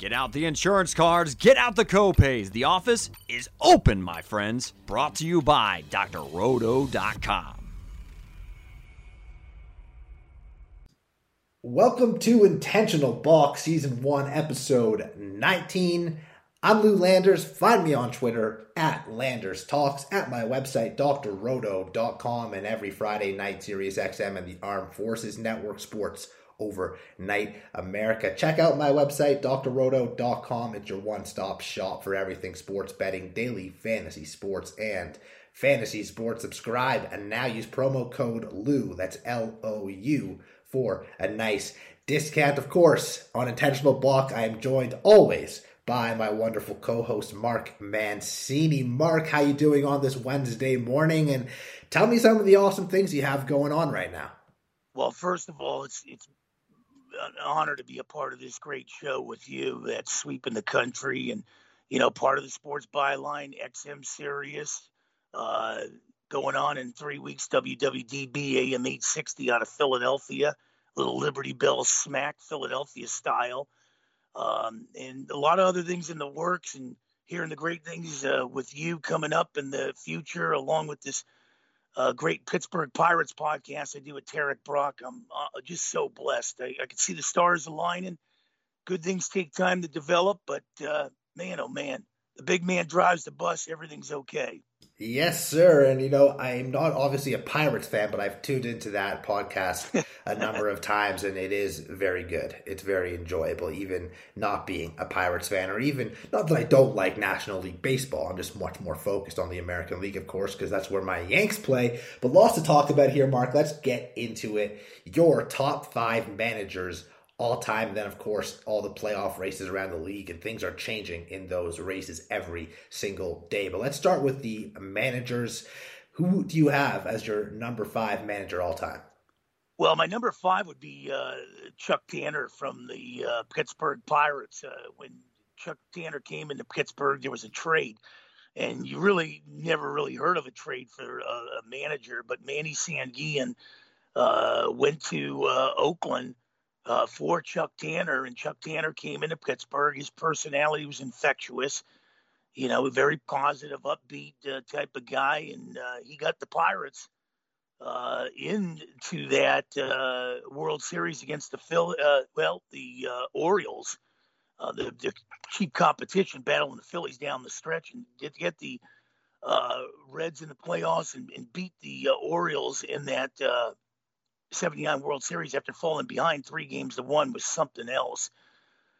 Get out the insurance cards, get out the copays. The office is open, my friends. Brought to you by drroto.com. Welcome to Intentional Balk Season 1, Episode 19. I'm Lou Landers. Find me on Twitter at Landers Talks, at my website, drroto.com, and every Friday night, Sirius XM and the Armed Forces Network Sports Overnight America. Check out my website, drroto.com. It's your one stop shop for everything sports betting, daily fantasy sports, and fantasy sports. Subscribe and now use promo code LOU, that's L O U, for a nice discount. Of course, on Intentional Balk, I am joined always by my wonderful co-host Mark Mancini. Mark, how you doing on this Wednesday morning? And tell me some of the awesome things you have going on right now. Well, first of all, it's it's an honor to be a part of this great show with you that's sweeping the country and you know part of the sports byline xm Sirius uh, going on in three weeks wwdb am 860 out of philadelphia little liberty bell smack philadelphia style. Um, and a lot of other things in the works and hearing the great things uh, with you coming up in the future along with this uh, great Pittsburgh Pirates podcast I do with Tarek Brock. I'm uh, just so blessed. I, I can see the stars aligning. Good things take time to develop, but uh, man, oh man, the big man drives the bus. Everything's okay. Yes, sir. And you know, I'm not obviously a Pirates fan, but I've tuned into that podcast a number of times, and it is very good. It's very enjoyable, even not being a Pirates fan, or even not that I don't like National League Baseball. I'm just much more focused on the American League, of course, because that's where my Yanks play. But lots to talk about here, Mark. Let's get into it. Your top five managers all time. Then, of course, all the playoff races around the league, and things are changing in those races every single day. But let's start with the managers. Who do you have as your number five manager all time? Well, my number five would be uh, Chuck Tanner from the uh, Pittsburgh Pirates. Uh, when Chuck Tanner came into Pittsburgh, there was a trade. And you really never really heard of a trade for a, a manager, but Manny Sanguillen uh, went to uh, Oakland uh, for Chuck Tanner, and Chuck Tanner came into Pittsburgh. His personality was infectious, you know, a very positive, upbeat uh, type of guy, and uh, he got the Pirates uh, into that uh, World Series against the Phil, uh, well, the Orioles, the, the, cheap competition, battling the Phillies down the stretch, and get get the Reds in the playoffs and, and beat the Orioles in that 79 World Series after falling behind three games to one was something else.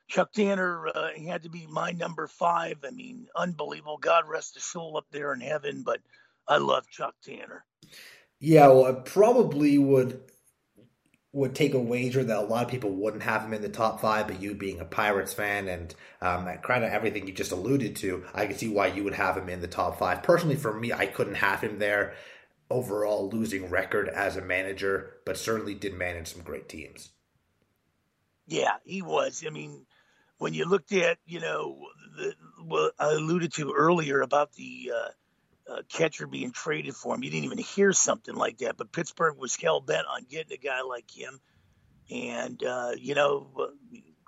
Chuck Tanner, uh, he had to be my number five. I mean, unbelievable. God rest his soul up there in heaven, but I love Chuck Tanner. Yeah, well, I probably would would take a wager that a lot of people wouldn't have him in the top five, but you being a Pirates fan and um, kind of everything you just alluded to, I can see why you would have him in the top five. Personally, for me, I couldn't have him there overall losing record as a manager, but certainly did manage some great teams. Yeah, he was. I mean, when you looked at, you know, the, what I alluded to earlier about the uh, uh, catcher being traded for him, you didn't even hear something like that. But Pittsburgh was hell bent on getting a guy like him, and uh, you know,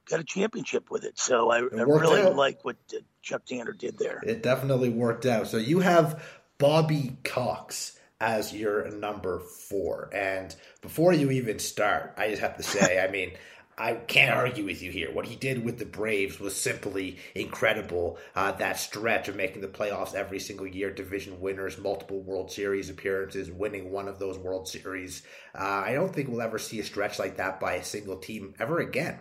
got a championship with it. So I, I really out. like what uh, Chuck Tanner did there. It definitely worked out. So you have Bobby Cox as your number four. And before you even start, I just have to say, I mean, I can't argue with you here. What he did with the Braves was simply incredible. Uh, that stretch of making the playoffs every single year, division winners, multiple World Series appearances, winning one of those World Series. Uh, I don't think we'll ever see a stretch like that by a single team ever again.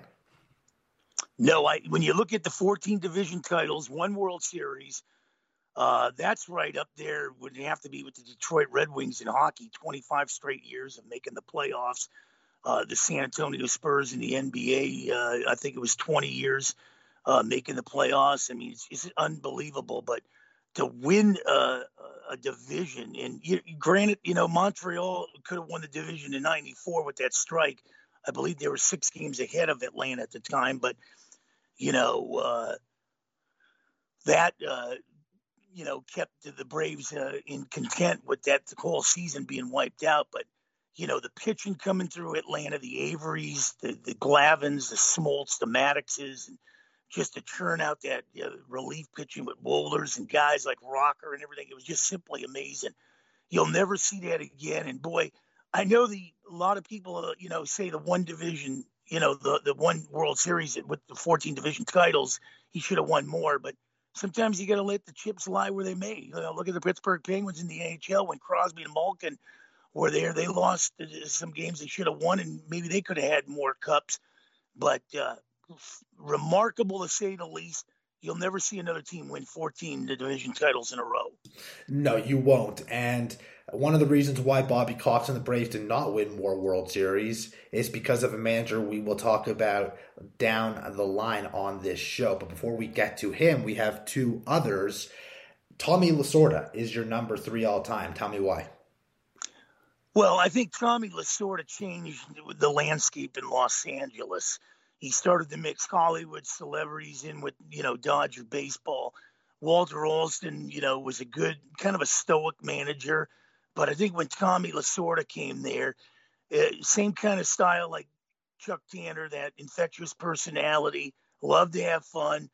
No, I, when you look at the 14 division titles, one World Series, uh, that's right up there. Would have to be with the Detroit Red Wings in hockey, 25 straight years of making the playoffs. Uh, the San Antonio Spurs in the NBA, uh, I think it was 20 years uh, making the playoffs. I mean, it's, it's unbelievable. But to win uh, a division, and you, granted, you know, Montreal could have won the division in '94 with that strike. I believe they were six games ahead of Atlanta at the time, but you know uh, that you know, kept the Braves uh, in content with that whole season being wiped out. But, you know, the pitching coming through Atlanta, the Averys, the, the Glavines, the Smoltz, the Maddoxes, and just to churn out that you know, relief pitching with Wohlers and guys like Rocker and everything. It was just simply amazing. You'll never see that again. And boy, I know the a lot of people, uh, you know, say the one division, you know, the the one World Series with the 14 division titles, he should have won more. But sometimes you got to let the chips lie where they may. You know, look at the Pittsburgh Penguins in the NHL when Crosby and Malkin were there. They lost some games they should have won, and maybe they could have had more cups. But uh, remarkable to say the least. You'll never see another team win 14 division titles in a row. No, you won't. And one of the reasons why Bobby Cox and the Braves did not win more World Series is because of a manager we will talk about down the line on this show. But before we get to him, we have two others. Tommy Lasorda is your number three all time. Tell me why. Well, I think Tommy Lasorda changed the landscape in Los Angeles he started to mix Hollywood celebrities in with, you know, Dodger baseball. Walter Alston, you know, was a good kind of a stoic manager. But I think when Tommy Lasorda came there, uh, same kind of style like Chuck Tanner, that infectious personality, loved to have fun.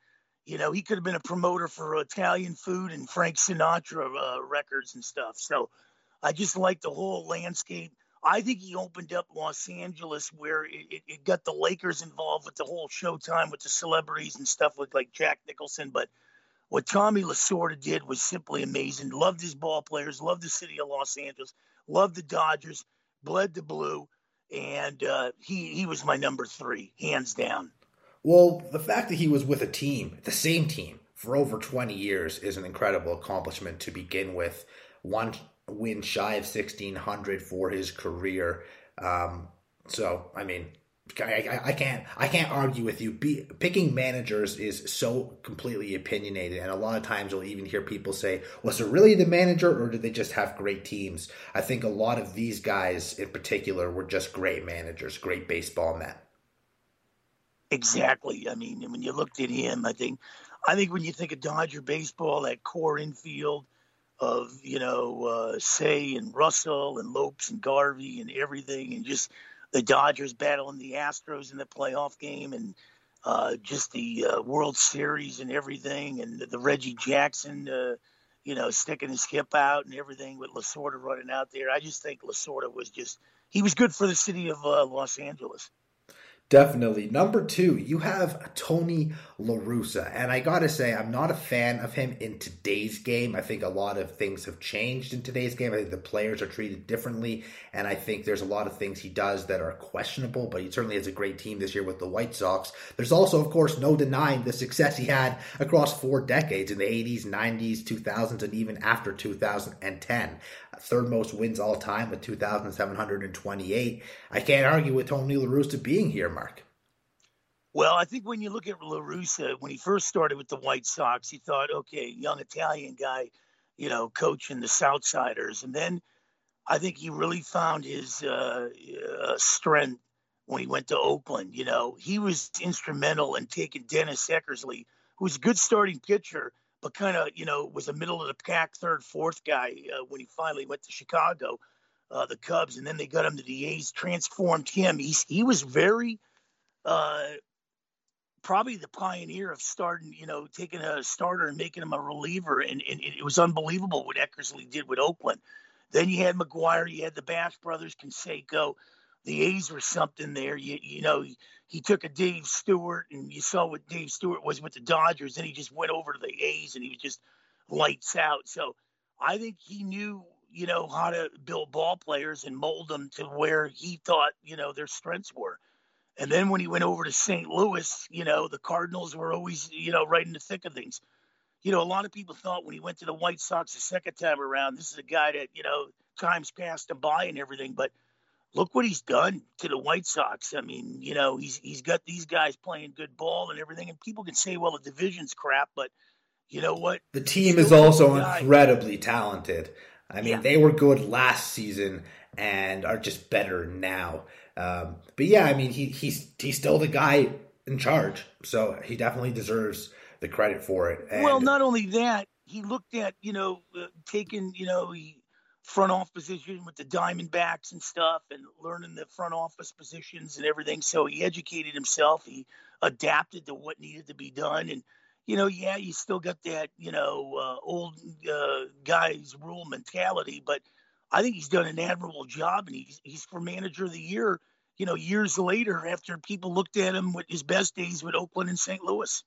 You know, he could have been a promoter for Italian food and Frank Sinatra uh, records and stuff. So I just like the whole landscape. I think he opened up Los Angeles where it, it, got the Lakers involved with the whole Showtime with the celebrities and stuff with like Jack Nicholson. But what Tommy Lasorda did was simply amazing. Loved his ball players, loved the city of Los Angeles, loved the Dodgers, bled the blue, and uh, he he was my number three, hands down. Well, the fact that he was with a team, the same team, for over 20 years is an incredible accomplishment to begin with. One win shy of 1600 for his career. Um, so, I mean, I, I, can't I can't argue with you. Be, picking managers is so completely opinionated, and a lot of times you'll even hear people say, "Was it really the manager, or did they just have great teams?" I think a lot of these guys, in particular, were just great managers, great baseball men. Exactly. I mean, when you looked at him, I think, I think when you think of Dodger baseball, that core infield, of you know uh, Cey and Russell and Lopes and Garvey and everything, and just the Dodgers battling the Astros in the playoff game, and uh, just the uh, World Series and everything, and the, the Reggie Jackson, uh, you know, sticking his hip out and everything with Lasorda running out there. I just think Lasorda was just he was good for the city of uh, Los Angeles. Definitely. Number two, you have Tony LaRussa. And I got to say, I'm not a fan of him in today's game. I think a lot of things have changed in today's game. I think the players are treated differently. And I think there's a lot of things he does that are questionable, but he certainly has a great team this year with the White Sox. There's also, of course, no denying the success he had across four decades in the 80s, 90s, 2000s, and even after 2010 third most wins all time with 2,728. I can't argue with Tony LaRussa being here, Mark. Well, I think when you look at La LaRussa, when he first started with the White Sox, he thought, okay, young Italian guy, you know, coaching the Southsiders. And then I think he really found his uh, uh, strength when he went to Oakland. You know, he was instrumental in taking Dennis Eckersley, who was a good starting pitcher – but kind of, you know, was a middle of the pack, third, fourth guy uh, when he finally went to Chicago, uh, the Cubs, and then they got him to the A's, transformed him. He's, he was very, uh, probably the pioneer of starting, you know, taking a starter and making him a reliever. And, and it was unbelievable what Eckersley did with Oakland. Then you had McGwire, you had the Bash brothers, Canseco the A's were something there. You you know he, took a Dave Stewart and you saw what Dave Stewart was with the Dodgers, and he just went over to the A's and he was just lights out. So I think he knew you know how to build ball players and mold them to where he thought you know their strengths were. And then when he went over to St. Louis, you know the Cardinals were always you know right in the thick of things. You know, a lot of people thought when he went to the White Sox the second time around, this is a guy that you know times passed him by and everything, but look what he's done to the White Sox. I mean, you know, he's he's got these guys playing good ball and everything. And people can say, well, the division's crap, but you know what? The team is also incredibly talented. I mean, yeah. they were good last season and are just better now. Um, but yeah, I mean, he he's he's still the guy in charge, so he definitely deserves the credit for it. And well, not only that, he looked at you know uh, taking you know he front office position with the Diamondbacks and stuff, and learning the front office positions and everything. So he educated himself. He adapted to what needed to be done. And you know, yeah, you still got that you know uh, old uh, guys rule mentality, but I think he's done an admirable job, and he's he's for manager of the year. You know, years later, after people looked at him with his best days with Oakland and St. Louis.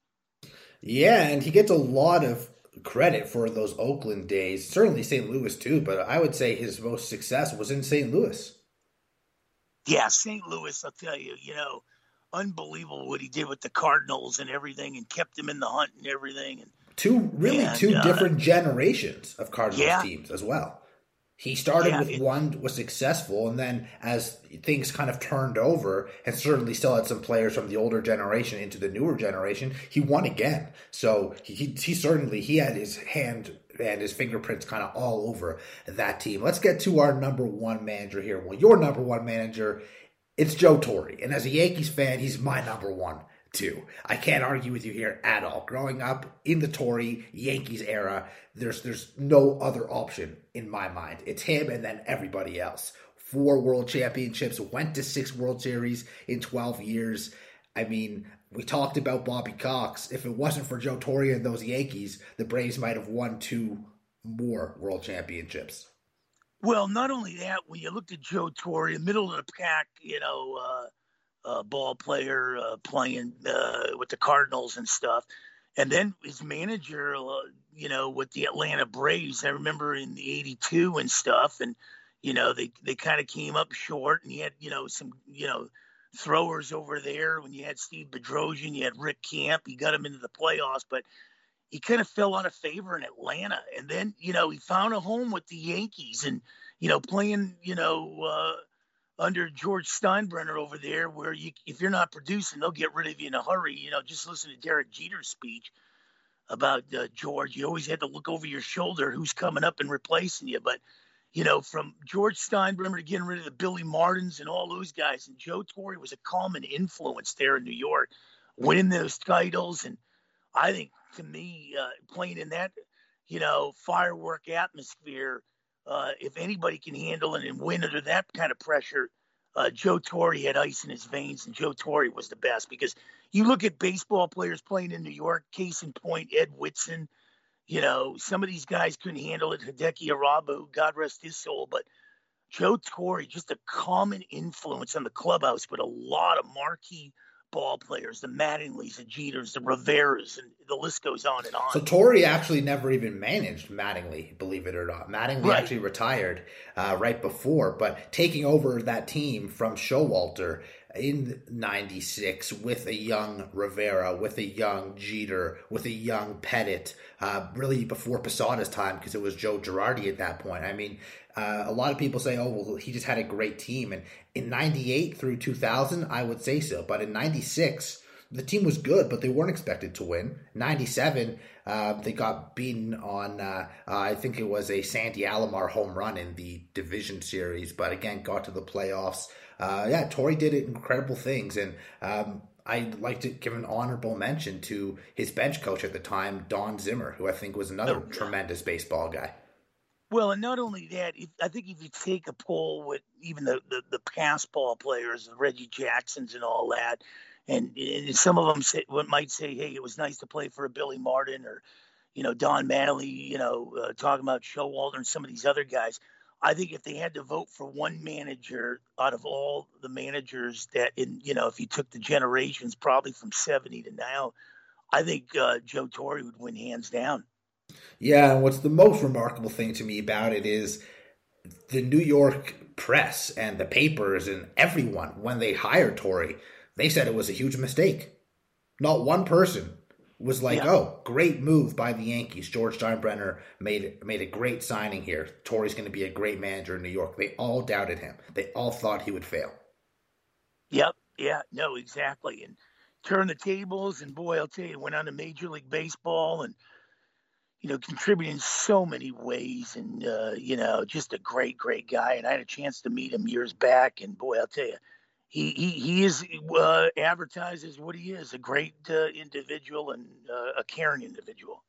Yeah, and he gets a lot of credit for those Oakland days. Certainly St. Louis too, but I would say his most success was in St. Louis. Yeah, St. Louis, I'll tell you, you know, unbelievable what he did with the Cardinals and everything and kept them in the hunt and everything. And two really and, two uh, different generations of Cardinals yeah. teams as well. He started yeah, with one, was successful, and then as things kind of turned over, and certainly still had some players from the older generation into the newer generation, he won again. So he, he certainly he had his hand and his fingerprints kind of all over that team. Let's get to our number one manager here. Well, your number one manager, it's Joe Torre, and as a Yankees fan, he's my number one too. I can't argue with you here at all. Growing up in the Torre Yankees era, there's there's no other option in my mind. It's him and then everybody else. Four world championships, went to six World Series in 12 years. I mean, we talked about Bobby Cox. If it wasn't for Joe Torre and those Yankees, the Braves might have won two more world championships. Well, not only that, when you looked at Joe Torre, middle of the pack, you know, uh, uh, ball player uh, playing uh, with the Cardinals and stuff. And then his manager, uh, you know, with the Atlanta Braves, I remember in the 82 and stuff. And, you know, they, they kind of came up short and he had, you know, some, you know, throwers over there. When you had Steve Bedrosian, you had Rick Camp, he got him into the playoffs, but he kind of fell out of favor in Atlanta. And then, you know, he found a home with the Yankees and, you know, playing, you know, uh, under George Steinbrenner over there, where you, if you're not producing, they'll get rid of you in a hurry. You know, just listen to Derek Jeter's speech about uh, George. You always had to look over your shoulder who's coming up and replacing you. But, you know, from George Steinbrenner to getting rid of the Billy Martins and all those guys, and Joe Torre was a common influence there in New York, winning those titles. And I think to me, uh, playing in that, you know, firework atmosphere – uh, if anybody can handle it and win under that kind of pressure, uh, Joe Torre had ice in his veins, and Joe Torre was the best because you look at baseball players playing in New York. Case in point, Ed Whitson. You know, some of these guys couldn't handle it. Hideki Irabu, God rest his soul, but Joe Torre, just a common influence on the clubhouse but a lot of marquee ball players, the Mattingleys, the Jeters, the Riveras, and the list goes on and on. So Torre actually never even managed Mattingly, believe it or not. Mattingly right. actually retired uh, right before, but taking over that team from Showalter in 96 with a young Rivera, with a young Jeter, with a young Pettitte, uh, really before Posada's time because it was Joe Girardi at that point. I mean, uh, a lot of people say, oh, well, he just had a great team. And in 98 through 2000, I would say so. But in 96, the team was good, but they weren't expected to win. 97, uh, they got beaten on, uh, uh, I think it was a Sandy Alomar home run in the division series, but again, got to the playoffs. Uh, yeah, Torre did incredible things. And um, I'd like to give an honorable mention to his bench coach at the time, Don Zimmer, who I think was another oh, tremendous baseball guy. Well, and not only that, if, I think if you take a poll with even the, the, the pass ball players, the Reggie Jacksons and all that, and, and some of them say, might say, hey, it was nice to play for a Billy Martin or, you know, Don Mattingly, you know, uh, talking about Showalter and some of these other guys. I think if they had to vote for one manager out of all the managers that, in you know, if you took the generations, probably from 70 to now, I think uh, Joe Torre would win hands down. Yeah, and what's the most remarkable thing to me about it is the New York press and the papers and everyone, when they hired Torre, they said it was a huge mistake. Not one person was like, yeah. "Oh, great move by the Yankees. George Steinbrenner made made a great signing here. Torre's going to be a great manager in New York." They all doubted him. They all thought he would fail. Yep. Yeah. No. Exactly. And turn the tables, and boy, I'll tell you, went on to Major League Baseball and you know, contributing in so many ways, and uh, you know, just a great, great guy. And I had a chance to meet him years back, and boy, I'll tell you, he he, he is uh, advertised as what he is—a great uh, individual and uh, a caring individual.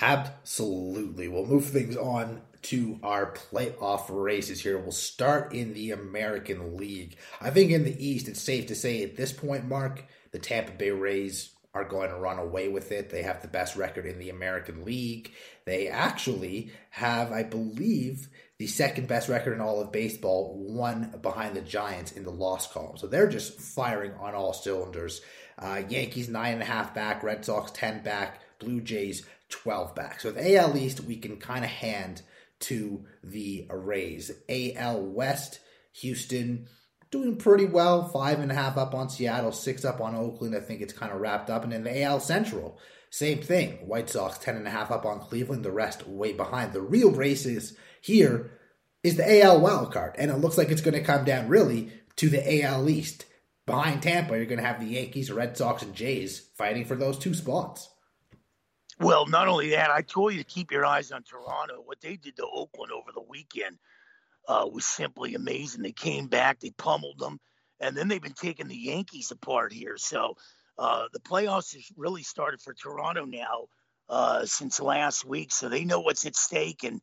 Absolutely. We'll move things on to our playoff races here. We'll start in the American League. I think in the East, it's safe to say at this point, Mark, the Tampa Bay Rays are going to run away with it. They have the best record in the American League. They actually have, I believe, the second best record in all of baseball, one behind the Giants in the loss column. So they're just firing on all cylinders. Uh, Yankees nine and a half back, Red Sox ten back, Blue Jays 12 back. So the AL East, we can kind of hand to the Rays. AL West, Houston doing pretty well. Five and a half up on Seattle, six up on Oakland. I think it's kind of wrapped up. And in the AL Central, same thing. White Sox, ten and a half up on Cleveland, the rest way behind. The real races here is the AL wild card. And it looks like it's going to come down really to the AL East. Behind Tampa, you're going to have the Yankees, Red Sox, and Jays fighting for those two spots. Well, not only that, I told you to keep your eyes on Toronto. What they did to Oakland over the weekend uh, was simply amazing. They came back, they pummeled them, and then they've been taking the Yankees apart here. So uh, the playoffs has really started for Toronto now uh, since last week. So they know what's at stake. And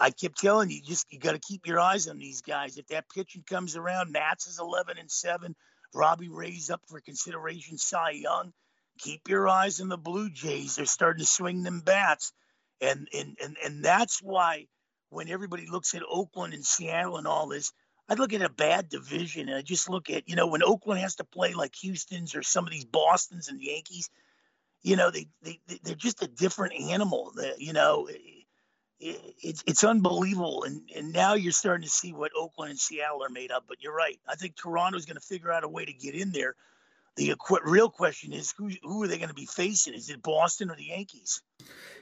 I kept telling you, just you got to keep your eyes on these guys. If that pitching comes around, Matz is 11 and 7. Robbie Ray's up for consideration, Cy Young keep your eyes on the Blue Jays. They're starting to swing them bats. And, and, and, and that's why when everybody looks at Oakland and Seattle and all this, I look at a bad division and I just look at, you know, when Oakland has to play like Houston's or some of these Boston's and Yankees, you know, they, they, they're just a different animal. You know, it, it's, it's unbelievable. And, and now you're starting to see what Oakland and Seattle are made of. But you're right. I think Toronto's going to figure out a way to get in there the real question is who who are they going to be facing? Is it Boston or the Yankees?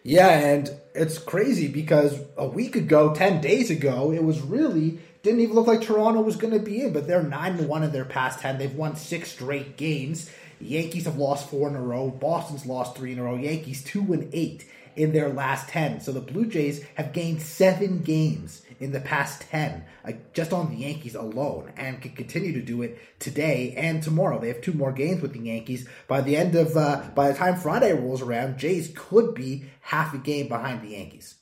Yeah, and it's crazy because a week ago, ten days ago, it was really didn't even look like Toronto was going to be in. But they're nine one in their past ten. They've won six straight games. Yankees have lost four in a row. Boston's lost three in a row. Yankees two and eight in their last ten. So the Blue Jays have gained seven games in the past 10, uh, just on the Yankees alone, and can continue to do it today and tomorrow. They have two more games with the Yankees. By the end of, uh, by the time Friday rolls around, Jays could be half a game behind the Yankees.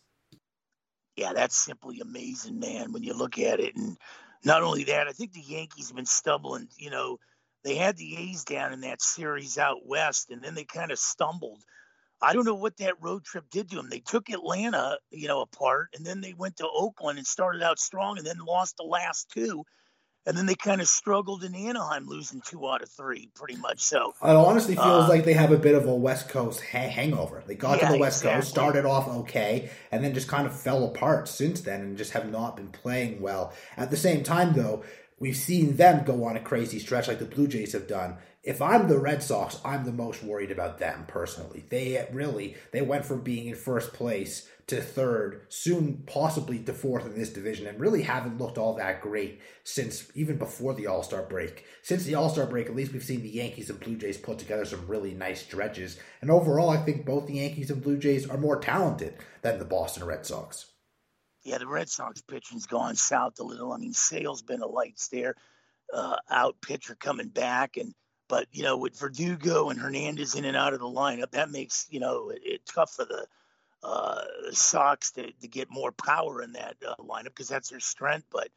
Yeah, that's simply amazing, man, when you look at it. And not only that, I think the Yankees have been stumbling. You know, they had the A's down in that series out west, and then they kind of stumbled. I don't know what that road trip did to them. They took Atlanta, you know, apart, and then they went to Oakland and started out strong, and then lost the last two, and then they kind of struggled in Anaheim, losing two out of three, pretty much. So it honestly feels uh, like they have a bit of a West Coast ha- hangover. They got yeah, to the West exactly. Coast, started off okay, and then just kind of fell apart since then, and just have not been playing well. At the same time, though, we've seen them go on a crazy stretch like the Blue Jays have done if I'm the Red Sox, I'm the most worried about them personally. They really they went from being in first place to third, soon possibly to fourth in this division, and really haven't looked all that great since even before the All Star break. Since the All Star break, at least we've seen the Yankees and Blue Jays put together some really nice stretches, and overall, I think both the Yankees and Blue Jays are more talented than the Boston Red Sox. Yeah, the Red Sox pitching's gone south a little. I mean, Sale's been a lights there, uh, out pitcher coming back, and but you know, with Verdugo and Hernandez in and out of the lineup, that makes you know it, it tough for the uh, Sox to, to get more power in that uh, lineup because that's their strength. But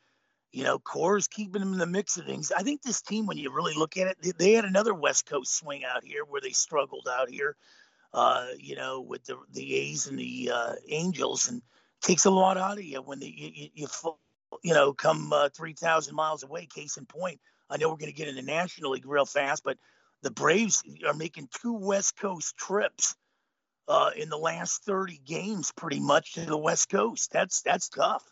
you know, Cora's keeping them in the mix of things. I think this team, when you really look at it, they, they had another West Coast swing out here where they struggled out here. Uh, you know, with the the A's and the uh, Angels, and takes a lot out of you when they, you, you, you, you know come uh, three thousand miles away. Case in point, I know we're going to get in the National League real fast, but the Braves are making two West Coast trips uh, in the last 30 games, pretty much to the West Coast. That's that's tough.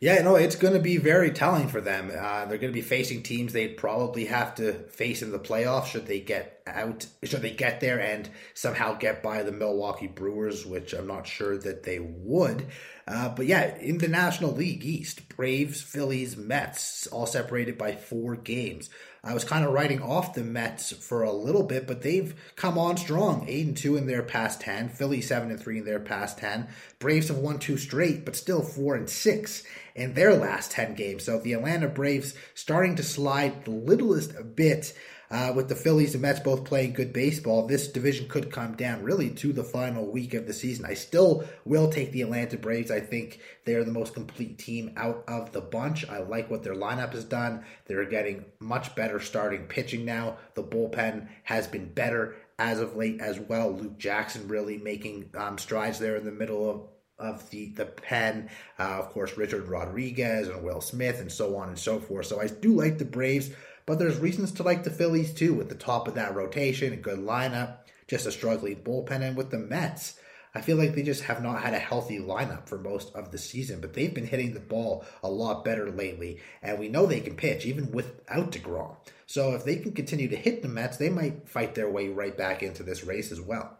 Yeah, no, it's going to be very telling for them. Uh, they're going to be facing teams they probably have to face in the playoffs should they get out, should they get there and somehow get by the Milwaukee Brewers, which I'm not sure that they would. Uh, but yeah, in the National League East, Braves, Phillies, Mets, all separated by four games. I was kind of writing off the Mets for a little bit, but they've come on strong. Eight and two in their past ten. Philly seven and three in their past ten. Braves have won two straight, but still four and six in their last ten games. So the Atlanta Braves starting to slide the littlest bit. Uh, with the Phillies and Mets both playing good baseball, this division could come down really to the final week of the season. I still will take the Atlanta Braves. I think they're the most complete team out of the bunch. I like what their lineup has done. They're getting much better starting pitching now. The bullpen has been better as of late as well. Luke Jackson really making um, strides there in the middle of of the the pen, uh, of course, Richard Rodriguez and Will Smith, and so on and so forth. So I do like the Braves. But there's reasons to like the Phillies too, with the top of that rotation, a good lineup, just a struggling bullpen, and with the Mets. I feel like they just have not had a healthy lineup for most of the season, but they've been hitting the ball a lot better lately, and we know they can pitch even without DeGrom. So if they can continue to hit the Mets, they might fight their way right back into this race as well.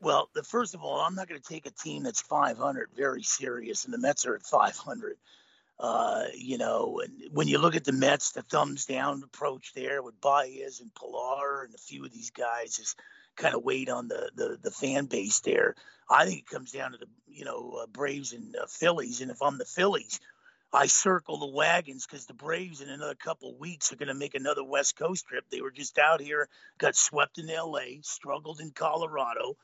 Well, the, first of all, I'm not going to take a team that's 500 very serious, and the Mets are at 500. Uh, you know, and when you look at the Mets, the thumbs down approach there with Baez and Pillar and a few of these guys is kind of weighed on the, the, the fan base there. I think it comes down to the you know uh, Braves and uh, Phillies, and if I'm the Phillies, I circle the wagons because the Braves in another couple weeks are going to make another West Coast trip. They were just out here, got swept in L.A., struggled in Colorado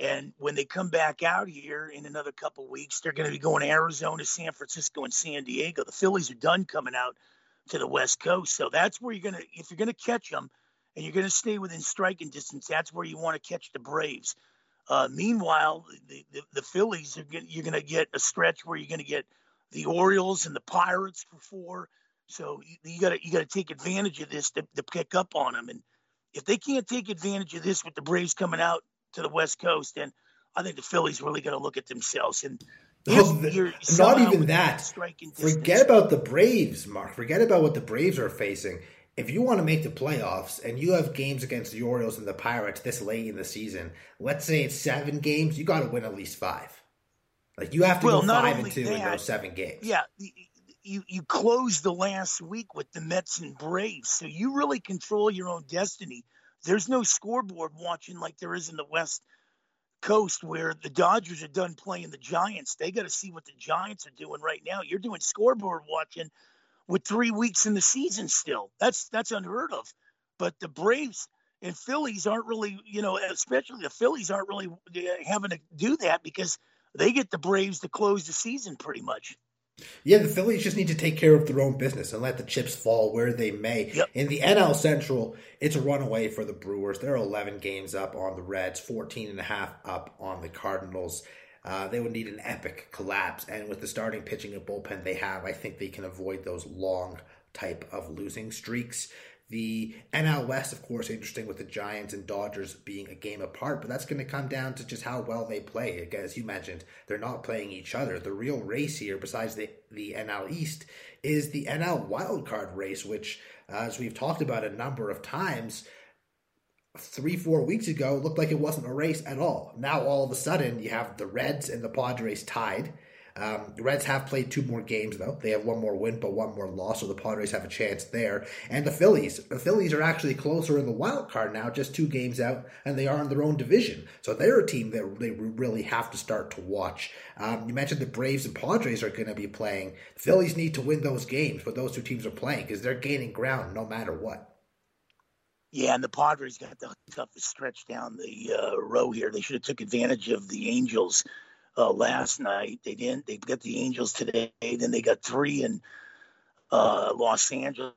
and when they come back out here in another couple weeks, they're going to be going to Arizona, San Francisco, and San Diego. The Phillies are done coming out to the West Coast. So that's where you're going to, if you're going to catch them and you're going to stay within striking distance, that's where you want to catch the Braves. Uh, meanwhile, the, the, the Phillies are get, you're going to get a stretch where you're going to get the Orioles and the Pirates for four. So you got to you got to take advantage of this to, to pick up on them. And if they can't take advantage of this with the Braves coming out to the West Coast, and I think the Phillies really got to look at themselves. And oh, not even that. Forget about the Braves, Mark. Forget about what the Braves are facing. If you want to make the playoffs and you have games against the Orioles and the Pirates this late in the season, let's say it's seven games, you got to win at least five. Like you have to well, go five and two that, in those seven games. Yeah, you you close the last week with the Mets and Braves, so you really control your own destiny. There's no scoreboard watching like there is in the West Coast where the Dodgers are done playing the Giants. They got to see what the Giants are doing right now. You're doing scoreboard watching with three weeks in the season still. That's that's unheard of. But the Braves and Phillies aren't really, you know, especially the Phillies aren't really uh, having to do that because they get the Braves to close the season pretty much. Yeah, the Phillies just need to take care of their own business and let the chips fall where they may. Yep. In the NL Central, it's a runaway for the Brewers. They're 11 games up on the Reds, 14 and a half up on the Cardinals. Uh, they would need an epic collapse, and with the starting pitching and bullpen they have, I think they can avoid those long type of losing streaks. The NL West, of course, interesting with the Giants and Dodgers being a game apart, but that's going to come down to just how well they play. As you mentioned, they're not playing each other. The real race here, besides the, the NL East, is the NL wildcard race, which, uh, as we've talked about a number of times, three, four weeks ago looked like it wasn't a race at all. Now, all of a sudden, you have the Reds and the Padres tied. Um, the Reds have played two more games though. They have one more win, but one more loss, so the Padres have a chance there. And the Phillies, the Phillies are actually closer in the wild card now, just two games out, and they are in their own division. So they're a team that they really have to start to watch. Um, you mentioned the Braves and Padres are going to be playing. The Phillies need to win those games, but those two teams are playing because they're gaining ground no matter what. Yeah, and the Padres got the toughest stretch down the uh, row here. They should have took advantage of the Angels uh, last night. They didn't. They got the Angels today. Then they got three in uh, Los Angeles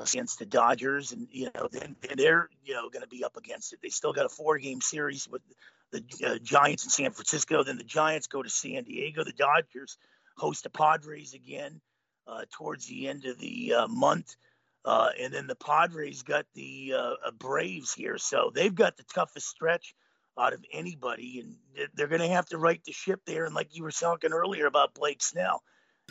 against the Dodgers, and you know, then they're you know going to be up against it. They still got a four-game series with the uh, Giants in San Francisco. Then the Giants go to San Diego. The Dodgers host the Padres again uh, towards the end of the uh, month. Uh, and then the Padres got the uh, Braves here, so they've got the toughest stretch out of anybody, and they're going to have to right the ship there. And like you were talking earlier about Blake Snell,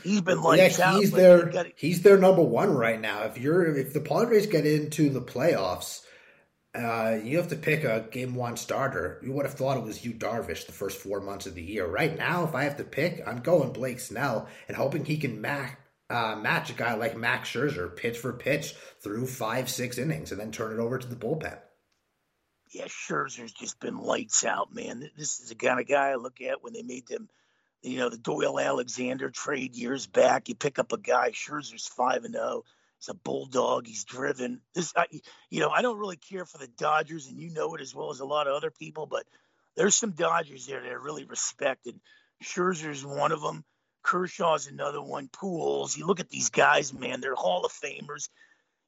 he's been like yeah, he's their gotta... he's their number one right now. If you're if the Padres get into the playoffs. Uh, you have to pick a game one starter. You would have thought it was you Darvish the first four months of the year. Right now, if I have to pick, I'm going Blake Snell and hoping he can match uh, match a guy like Max Scherzer pitch for pitch through five, six innings and then turn it over to the bullpen yeah, Scherzer's just been lights out, man. This is the kind of guy I look at when they made them, you know, the Doyle Alexander trade years back. You pick up a guy, Scherzer's five and zero. Oh. He's a bulldog. He's driven. This, I, you know, I don't really care for the Dodgers, and you know it as well as a lot of other people. But there's some Dodgers there that I really respect, and Scherzer's one of them. Kershaw's another one. Pujols. You look at these guys, man. They're Hall of Famers.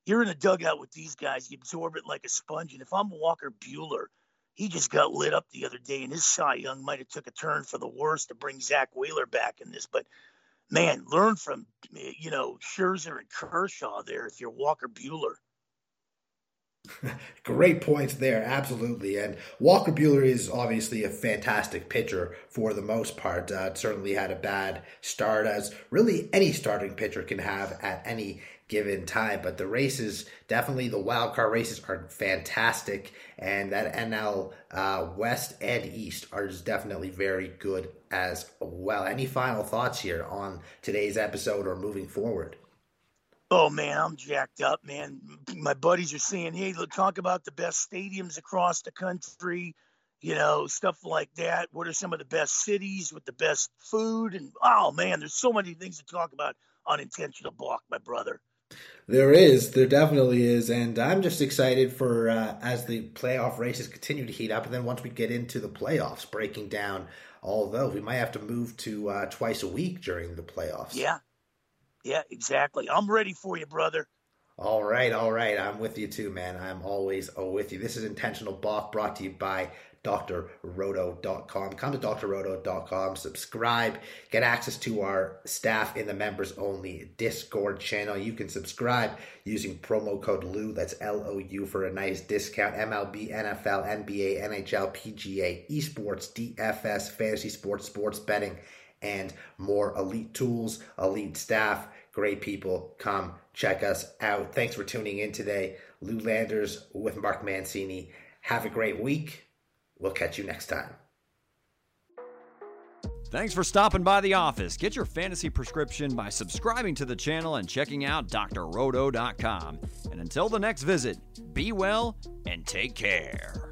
You're in a dugout with these guys. You absorb it like a sponge. And if I'm Walker Buehler, he just got lit up the other day, and his Cy Young might have took a turn for the worse to bring Zack Wheeler back in this. But man, learn from you know Scherzer and Kershaw there if you're Walker Buehler. Great points there, absolutely. And Walker Buehler is obviously a fantastic pitcher for the most part. Uh, certainly had a bad start, as really any starting pitcher can have at any given time. But the races, definitely the wild card races, are fantastic, and that NL uh, West and East are definitely very good as well. Any final thoughts here on today's episode or moving forward? Oh man, I'm jacked up, man. My buddies are saying, "Hey, look, talk about the best stadiums across the country." You know, stuff like that. What are some of the best cities with the best food? And oh man, there's so many things to talk about on intentional balk, my brother. There is, there definitely is, and I'm just excited for uh, as the playoff races continue to heat up, and then once we get into the playoffs, breaking down all those, we might have to move to uh, twice a week during the playoffs. Yeah, yeah, exactly. I'm ready for you, brother. All right, all right. I'm with you too, man. I'm always oh, with you. This is Intentional Balk brought to you by drroto.com. Come to drroto.com, subscribe, get access to our staff in the members only Discord channel. You can subscribe using promo code LOU, that's L O U, for a nice discount. MLB, NFL, NBA, NHL, PGA, esports, DFS, fantasy sports, sports betting and more elite tools, elite staff, great people. Come check us out. Thanks for tuning in today. Lou Landers with Mark Mancini. Have a great week. We'll catch you next time. Thanks for stopping by the office. Get your fantasy prescription by subscribing to the channel and checking out drroto.com. And until the next visit, be well and take care.